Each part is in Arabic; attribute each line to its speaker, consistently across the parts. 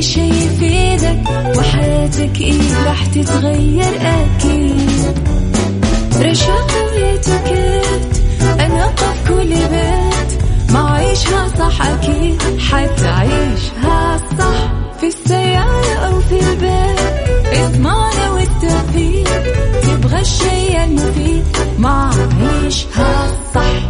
Speaker 1: شي يفيدك وحياتك إيه راح تتغير أكيد. رشاق ويتوكيت أنا قف كل بيت ما عيشها صح أكيد حتعيشها صح في السيارة أو في البيت. اسمعنا والتوفيق تبغى الشيء المفيد ما عيشها صح.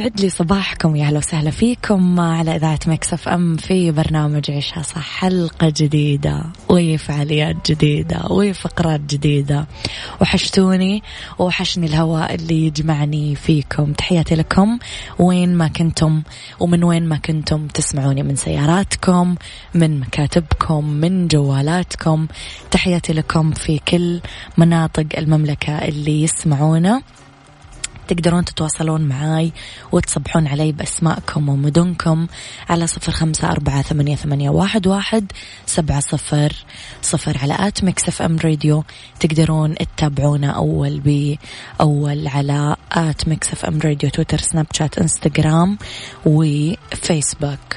Speaker 2: يسعد لي صباحكم يا أهلا وسهلا فيكم على إذاعة مكسف أم في برنامج عيشها صح حلقة جديدة وفعاليات جديدة وفقرات جديدة. وحشتوني وحشني الهواء اللي يجمعني فيكم. تحياتي لكم وين ما كنتم ومن وين ما كنتم تسمعوني من سياراتكم من مكاتبكم من جوالاتكم. تحياتي لكم في كل مناطق المملكة اللي يسمعونا. تقدرون تتواصلون معاي وتصبحون علي بأسماءكم ومدنكم على صفر خمسة أربعة ثمانية, ثمانية واحد, واحد سبعة صفر صفر على at Mix FM Radio. تقدرون تتابعونا أول بأول على at Mix FM Radio تويتر سناب شات إنستغرام وفيسبوك.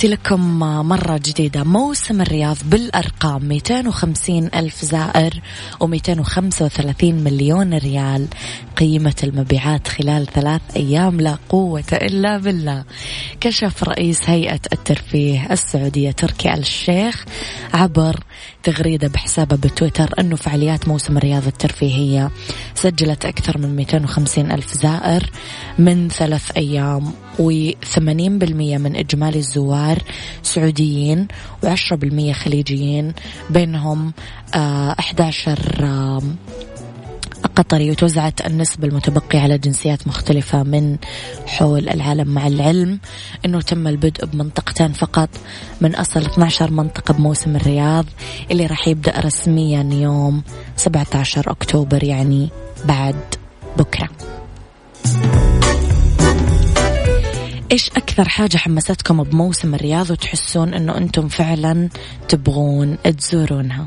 Speaker 2: تحياتي لكم مرة جديدة. موسم الرياض بالأرقام 250 ألف زائر و235 مليون ريال. قيمة المبيعات خلال ثلاث أيام لا قوة إلا بالله. كشف رئيس هيئة الترفيه السعودية تركي الشيخ عبر تغريدة بحسابه بتويتر أنه فعاليات موسم الرياض الترفيهية سجلت أكثر من 250 ألف زائر من ثلاث أيام و80% من إجمالي الزوار سعوديين و10% خليجيين بينهم آه 11 آه قطري وتوزعت النسبة المتبقية على جنسيات مختلفة من حول العالم مع العلم أنه تم البدء بمنطقتين فقط. من أصل 12 منطقة بموسم الرياض اللي راح يبدأ رسميا يوم 17 أكتوبر يعني بعد بكرة. إيش أكثر حاجة حمستكم بموسم الرياض وتحسون إنه أنتم فعلا تبغون تزورونها؟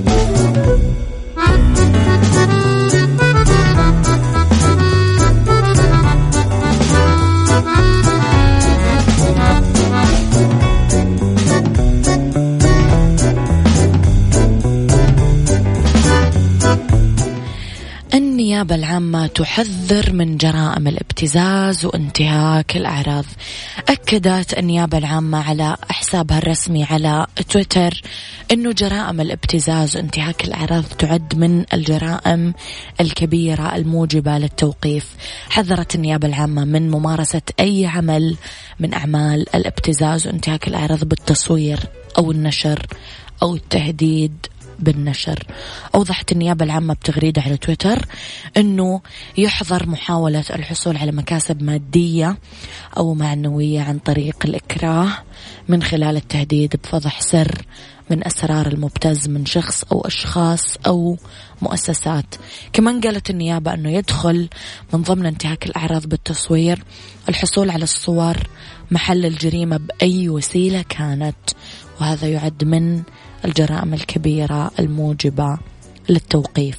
Speaker 2: النيابة العامة تحذر من جرائم الابتزاز وانتهاك الأعراض. أكدت النيابة العامة على حسابها الرسمي على تويتر أنه جرائم الابتزاز وانتهاك الأعراض تعد من الجرائم الكبيرة الموجبة للتوقيف. حذرت النيابة العامة من ممارسة أي عمل من أعمال الابتزاز وانتهاك الأعراض بالتصوير أو النشر أو التهديد بالنشر. أوضحت النيابة العامة بتغريدة على تويتر أنه يحظر محاولة الحصول على مكاسب مادية أو معنوية عن طريق الإكراه من خلال التهديد بفضح سر من أسرار المبتز من شخص أو أشخاص أو مؤسسات. كمان قالت النيابة أنه يدخل من ضمن انتهاك الأعراض بالتصوير الحصول على الصور محل الجريمة بأي وسيلة كانت وهذا يعد من الجرائم الكبيرة الموجبة للتوقيف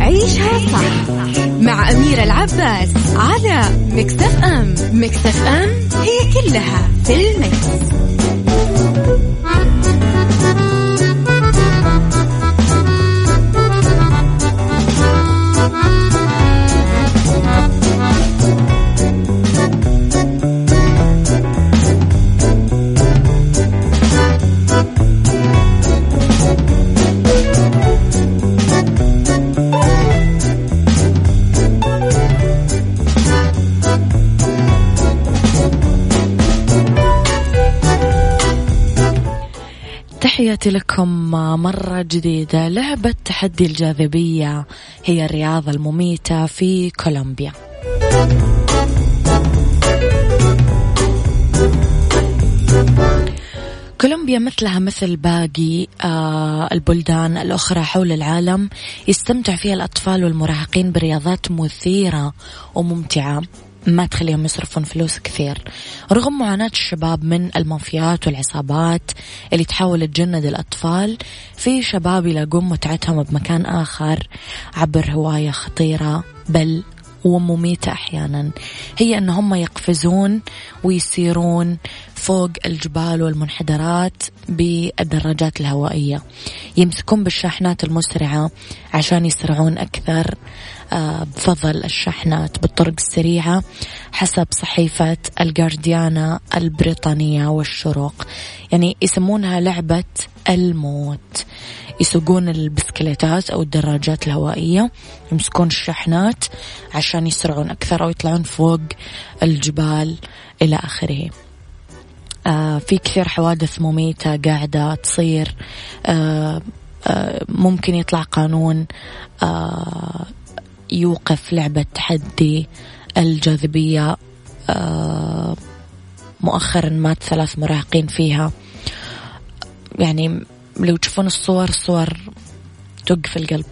Speaker 3: عيشها صح مع أميرة العباس على مكتف أم مكتف أم هي كلها في المكس.
Speaker 2: تحياتي لكم مرة جديدة. لعبة تحدي الجاذبية هي الرياضة المميتة في كولومبيا. كولومبيا مثلها مثل باقي آه البلدان الأخرى حول العالم يستمتع فيها الأطفال والمراهقين برياضات مثيرة وممتعة. ما تخليهم يصرفون فلوس كثير. رغم معاناة الشباب من المافيات والعصابات اللي تحاول تجند الأطفال في شباب يلاقون متعتهم بمكان آخر عبر هواية خطيرة بل ومميتة أحيانا. هي أن هم يقفزون ويسيرون فوق الجبال والمنحدرات بالدراجات الهوائية. يمسكون بالشاحنات المسرعة عشان يسرعون أكثر آه، بفضل الشحنات بالطرق السريعة حسب صحيفة الجارديانا البريطانية والشروق. يعني يسمونها لعبة الموت. يسوقون البسكليتات أو الدراجات الهوائية يمسكون الشحنات عشان يسرعون أكثر أو يطلعون فوق الجبال إلى آخره. آه في كثير حوادث مميتة قاعدة تصير. آه آه ممكن يطلع قانون آه يوقف لعبة تحدي الجاذبية آه مؤخرا مات ثلاث مراهقين فيها. يعني لو تشوفون الصور الصور توقف القلب.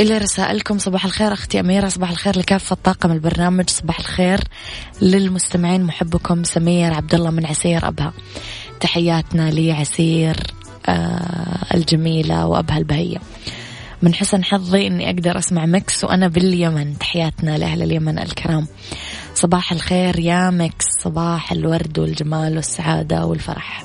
Speaker 2: إلى رسائلكم صباح الخير أختي أميرة صباح الخير لكافة طاقم البرنامج صباح الخير للمستمعين محبكم سمير عبد الله من عسير أبها. تحياتنا لعسير آه الجميلة وأبها البهية. من حسن حظي أني أقدر أسمع Mix وأنا باليمن. تحياتنا لأهل اليمن الكرام. صباح الخير يا Mix صباح الورد والجمال والسعادة والفرح.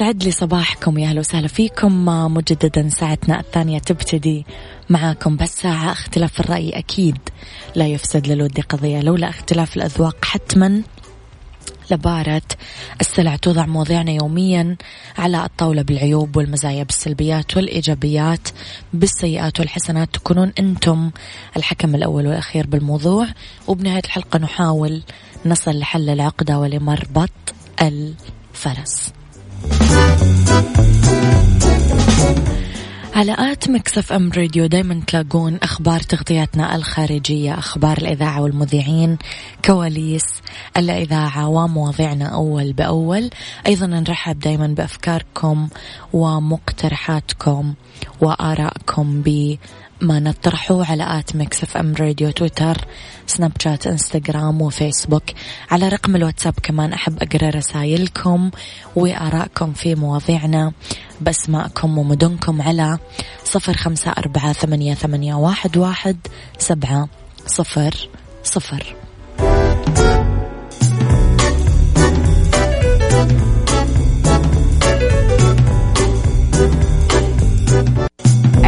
Speaker 2: يسعد لي صباحكم. يا أهلا وسهلا فيكم. مجددا ساعتنا الثانية تبتدي معاكم. بس ساعة اختلاف الرأي أكيد لا يفسد للود قضية. لولا اختلاف الأذواق حتما لبارة السلع توضع مواضيعنا يوميا على الطاولة بالعيوب والمزايا بالسلبيات والإيجابيات بالسيئات والحسنات. تكونون أنتم الحكم الأول والأخير بالموضوع. وبنهاية الحلقة نحاول نصل لحل العقدة ولمربط الفرس. على at Mix FM Radio دايما تلاقون أخبار تغطياتنا الخارجية أخبار الإذاعة والمذيعين كواليس الإذاعة ومواضيعنا أول بأول. أيضا نرحب دايما بأفكاركم ومقترحاتكم وآرائكم ب ما نطرحه على at Mix FM Radio تويتر سناب شات انستغرام وفيسبوك على رقم الواتساب كمان أحب أقرأ رسائلكم وآرائكم في مواضيعنا. بأسماءكم ومدنكم على صفر خمسة أربعة ثمانية, ثمانية واحد, واحد سبعة صفر صفر.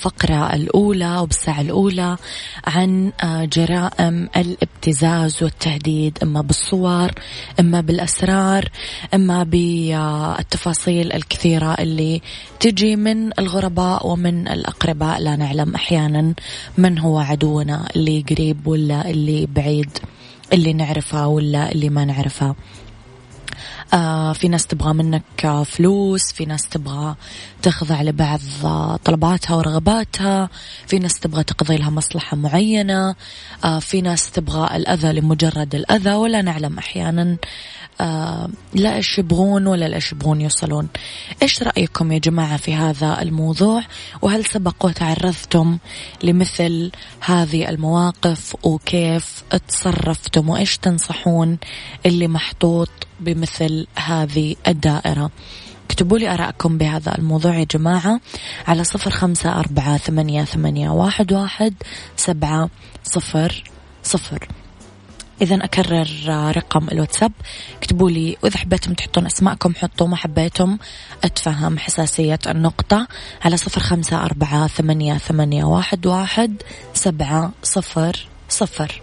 Speaker 2: بالفقرة الأولى وبالساعة الأولى عن جرائم الابتزاز والتهديد إما بالصور إما بالأسرار إما بالتفاصيل الكثيرة اللي تجي من الغرباء ومن الأقرباء لا نعلم أحيانا من هو عدونا اللي قريب ولا اللي بعيد اللي نعرفه ولا اللي ما نعرفه. آه في ناس تبغى منك فلوس في ناس تبغى تخضع لبعض طلباتها ورغباتها في ناس تبغى تقضي لها مصلحة معينة آه في ناس تبغى الأذى لمجرد الأذى ولا نعلم أحيانا آه لا إيش يبغون ولا لا يبغون يوصلون. إيش رأيكم يا جماعة في هذا الموضوع؟ وهل سبق وتعرضتم لمثل هذه المواقف؟ وكيف تصرفتم وإيش تنصحون اللي محطوط بمثل هذه الدائرة. اكتبوا لي أراءكم بهذا الموضوع يا جماعة على صفر خمسة أربعة ثمانية, ثمانية واحد, واحد سبعة صفر صفر. إذا أكرر رقم الواتساب. اكتبوا لي وإذا حبيتم تحطون أسماءكم حطوا ما حبيتم أتفهم حساسية النقطة على صفر خمسة أربعة ثمانية, ثمانية واحد, واحد سبعة صفر صفر.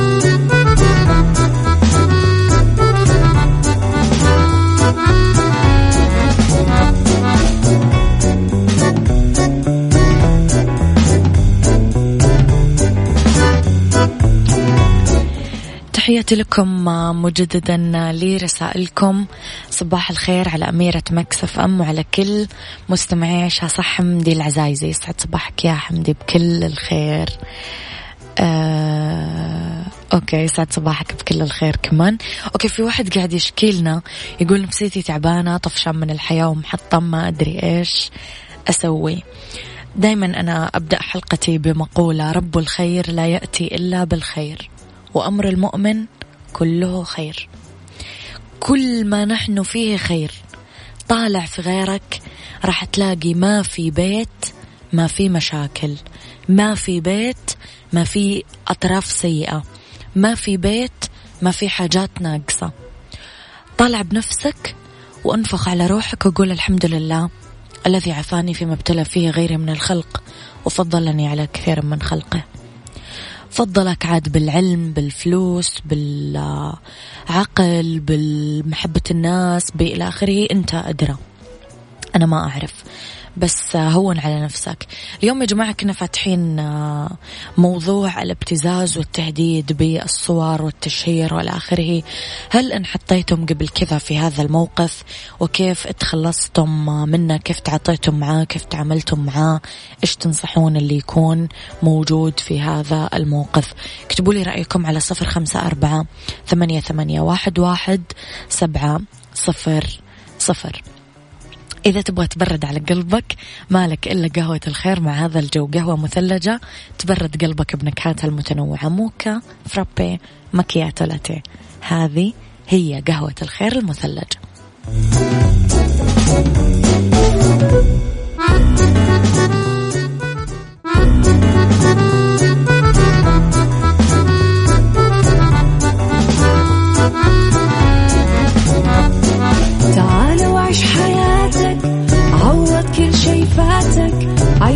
Speaker 2: تحياتي لكم مجددا لرسائلكم. صباح الخير على أميرة Mix FM وعلى كل مستمعي عيشها صح حمدي العزايزي يسعد صباحك يا حمدي بكل الخير. آه، okay يسعد صباحك بكل الخير كمان. okay في واحد قاعد يشكي لنا يقول نفسيتي تعبانة طفشان من الحياة ومحطم ما أدري إيش أسوي. دائما أنا أبدأ حلقتي بمقولة رب الخير لا يأتي إلا بالخير. وأمر المؤمن كله خير. كل ما نحن فيه خير. طالع في غيرك راح تلاقي ما في بيت ما في مشاكل. ما في بيت ما في أطراف سيئة. ما في بيت ما في حاجات ناقصة. طالع بنفسك وانفخ على روحك وقول الحمد لله الذي عافاني فيما ابتلى فيه غيري من الخلق وفضلني على كثير من خلقه. فضلك عاد بالعلم بالفلوس بالعقل بالمحبة الناس بإلى آخره. أنت أدرى. أنا ما أعرف. بس هون على نفسك. اليوم يا جماعة كنا فاتحين آه، موضوع الابتزاز والتهديد بالصور والتشهير والى آخره. هل انحطيتم قبل كذا في هذا الموقف؟ وكيف تخلصتم منه؟ كيف تعاطيتم معاه؟ كيف تعاملتم معاه؟ إيش تنصحون اللي يكون موجود في هذا الموقف؟ اكتبوا لي رأيكم على صفر خمسة أربعة ثمانية, ثمانية واحد, واحد سبعة صفر صفر. إذا تبغى تبرد على قلبك مالك إلا قهوة الخير مع هذا الجو. قهوة مثلجة تبرد قلبك بنكهاتها المتنوعة. موكا فرابي مكياتو لاتيه. هذه هي قهوة الخير المثلجة.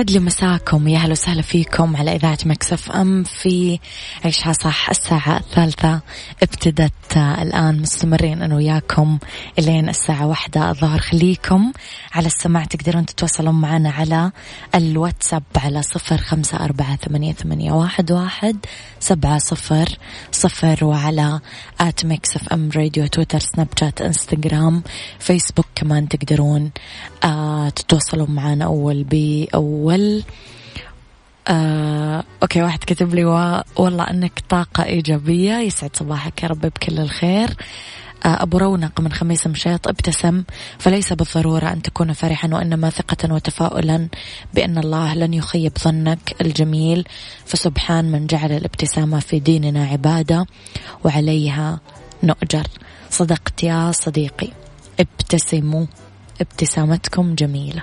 Speaker 2: يسعد لي مساكم. يا أهلا وسهلا فيكم على إذاعة Mix FM في عيشها صح الساعة الثالثة. ابتدت الآن مستمرين أنا وياكم إلين الساعة واحدة. الظهر خليكم على السماع تقدرون تتواصلون معنا على الواتساب على صفر خمسة أربعة ثمانية, ثمانية واحد, واحد سبعة صفر صفر وعلى at Mix FM Radio تويتر سناب شات انستغرام فيسبوك كمان تقدرون آه تتواصلون معنا أول بأول. أول آه، أوكي واحد كتب لي و... والله أنك طاقة إيجابية يسعد صباحك يا رب بكل الخير. آه، أبو رونق من خميس مشيط ابتسم فليس بالضرورة أن تكون فرحا وإنما ثقة وتفاؤلا بأن الله لن يخيب ظنك الجميل. فسبحان من جعل الابتسامة في ديننا عبادة وعليها نؤجر. صدقت يا صديقي ابتسموا ابتسامتكم جميلة.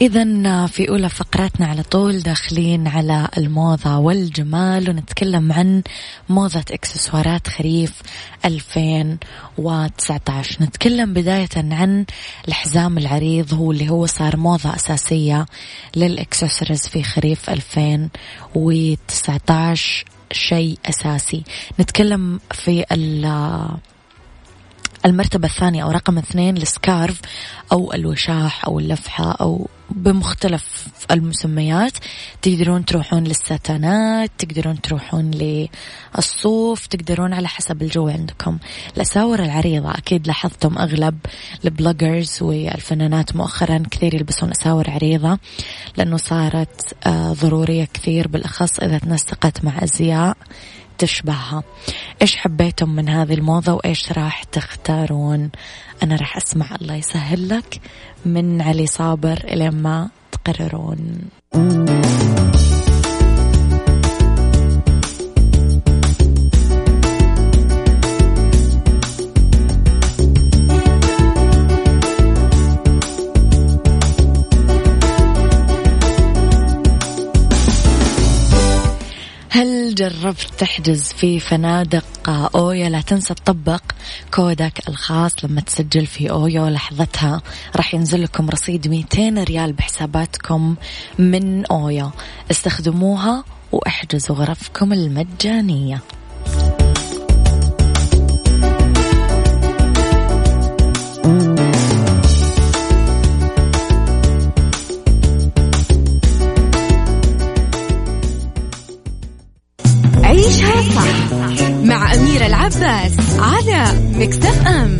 Speaker 2: إذا في أولى فقراتنا على طول داخلين على الموضة والجمال ونتكلم عن موضة إكسسوارات خريف 2019 نتكلم بداية عن الحزام العريض هو اللي هو صار موضة أساسية للإكسسوارز في خريف 2019 شيء أساسي. نتكلم في المرتبة الثانية أو رقم اثنين السكارف أو الوشاح أو اللفحة أو بمختلف المسميات. تقدرون تروحون للستانات تقدرون تروحون للصوف تقدرون على حسب الجو عندكم. الأساور العريضة أكيد لاحظتم أغلب البلوجرز والفنانات مؤخرا كثير يلبسون أساور عريضة لأنه صارت آه، ضرورية كثير بالأخص إذا تنسقت مع أزياء تشبهها. إيش حبيتم من هذه الموضة وإيش راح تختارون؟ أنا راح أسمع الله يسهل لك من علي صابر إلى ما تقررون. هل جربت تحجز في فنادق أويا لا تنسى تطبق كودك الخاص لما تسجل في أويا لحظتها. راح ينزل لكم رصيد 200 ريال بحساباتكم من أويا. استخدموها وأحجزوا غرفكم المجانية.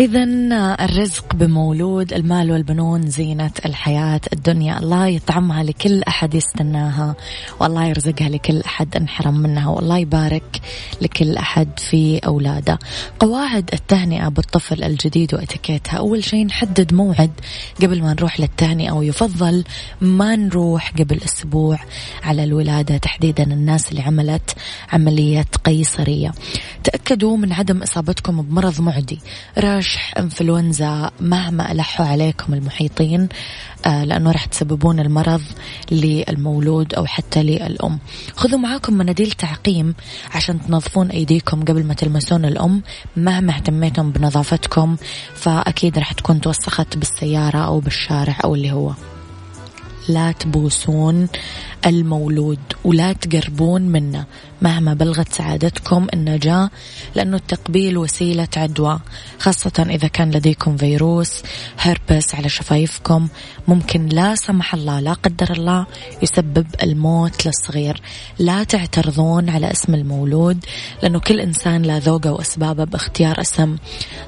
Speaker 2: إذا الرزق بمولود المال والبنون زينة الحياة الدنيا الله يطعمها لكل أحد يستناها والله يرزقها لكل أحد انحرم منها والله يبارك لكل أحد في أولاده. قواعد التهنئة بالطفل الجديد وإتيكيتها. أول شيء نحدد موعد قبل ما نروح للتهنئة ويفضل ما نروح قبل أسبوع على الولادة تحديدا الناس اللي عملت عملية قيصرية. تأكدوا من عدم إصابتكم بمرض معدي. رشح انفلونزا مهما ألحوا عليكم المحيطين آه، لأنه راح تسببون المرض للمولود أو حتى للأم. خذوا معاكم مناديل تعقيم عشان تنظفون أيديكم قبل ما تلمسون الأم مهما اهتميتم بنظافتكم فأكيد راح تكون توسخت بالسيارة أو بالشارع أو اللي هو. لا تبوسون المولود. ولا تقربون منه. مهما بلغت سعادتكم النجاة لأنه التقبيل وسيلة عدوى. خاصة إذا كان لديكم فيروس هربس على شفايفكم. ممكن لا سمح الله لا قدر الله يسبب الموت للصغير. لا تعترضون على اسم المولود لأنه كل إنسان له ذوقه وأسبابه باختيار اسم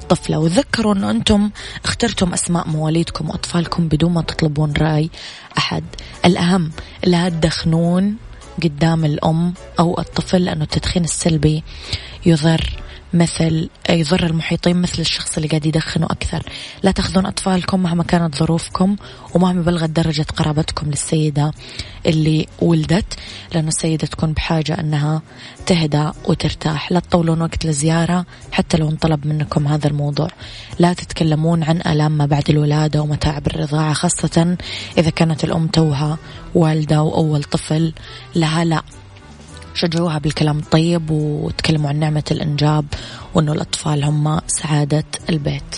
Speaker 2: طفله. وذكروا أنه أنتم اخترتم أسماء مواليدكم وأطفالكم بدون ما تطلبون رأي أحد. الأهم لا تدخنون قدام الأم أو الطفل لأنه التدخين السلبي يضر مثل يضر المحيطين مثل الشخص اللي قاعد يدخن أكثر. لا تأخذون أطفالكم مهما كانت ظروفكم ومهما بلغت درجة قرابتكم للسيدة اللي ولدت لأنه السيدة تكون بحاجة أنها تهدى وترتاح. لا تطولون وقت الزيارة حتى لو انطلب منكم هذا الموضوع. لا تتكلمون عن آلام ما بعد الولادة ومتاعب الرضاعة خاصة إذا كانت الأم توها والدة وأول طفل. لها لا. شجعوها بالكلام الطيب وتكلموا عن نعمة الإنجاب وأنه الأطفال هم سعادة البيت.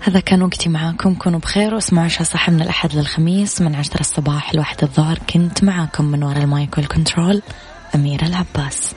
Speaker 2: هذا كان وقتي معاكم. كونوا بخير واسمعوا عشاء صح من الأحد للخميس من عشرة الصباح لواحد الظهر. كنت معاكم من وراء المايك والكنترول أميرة العباس.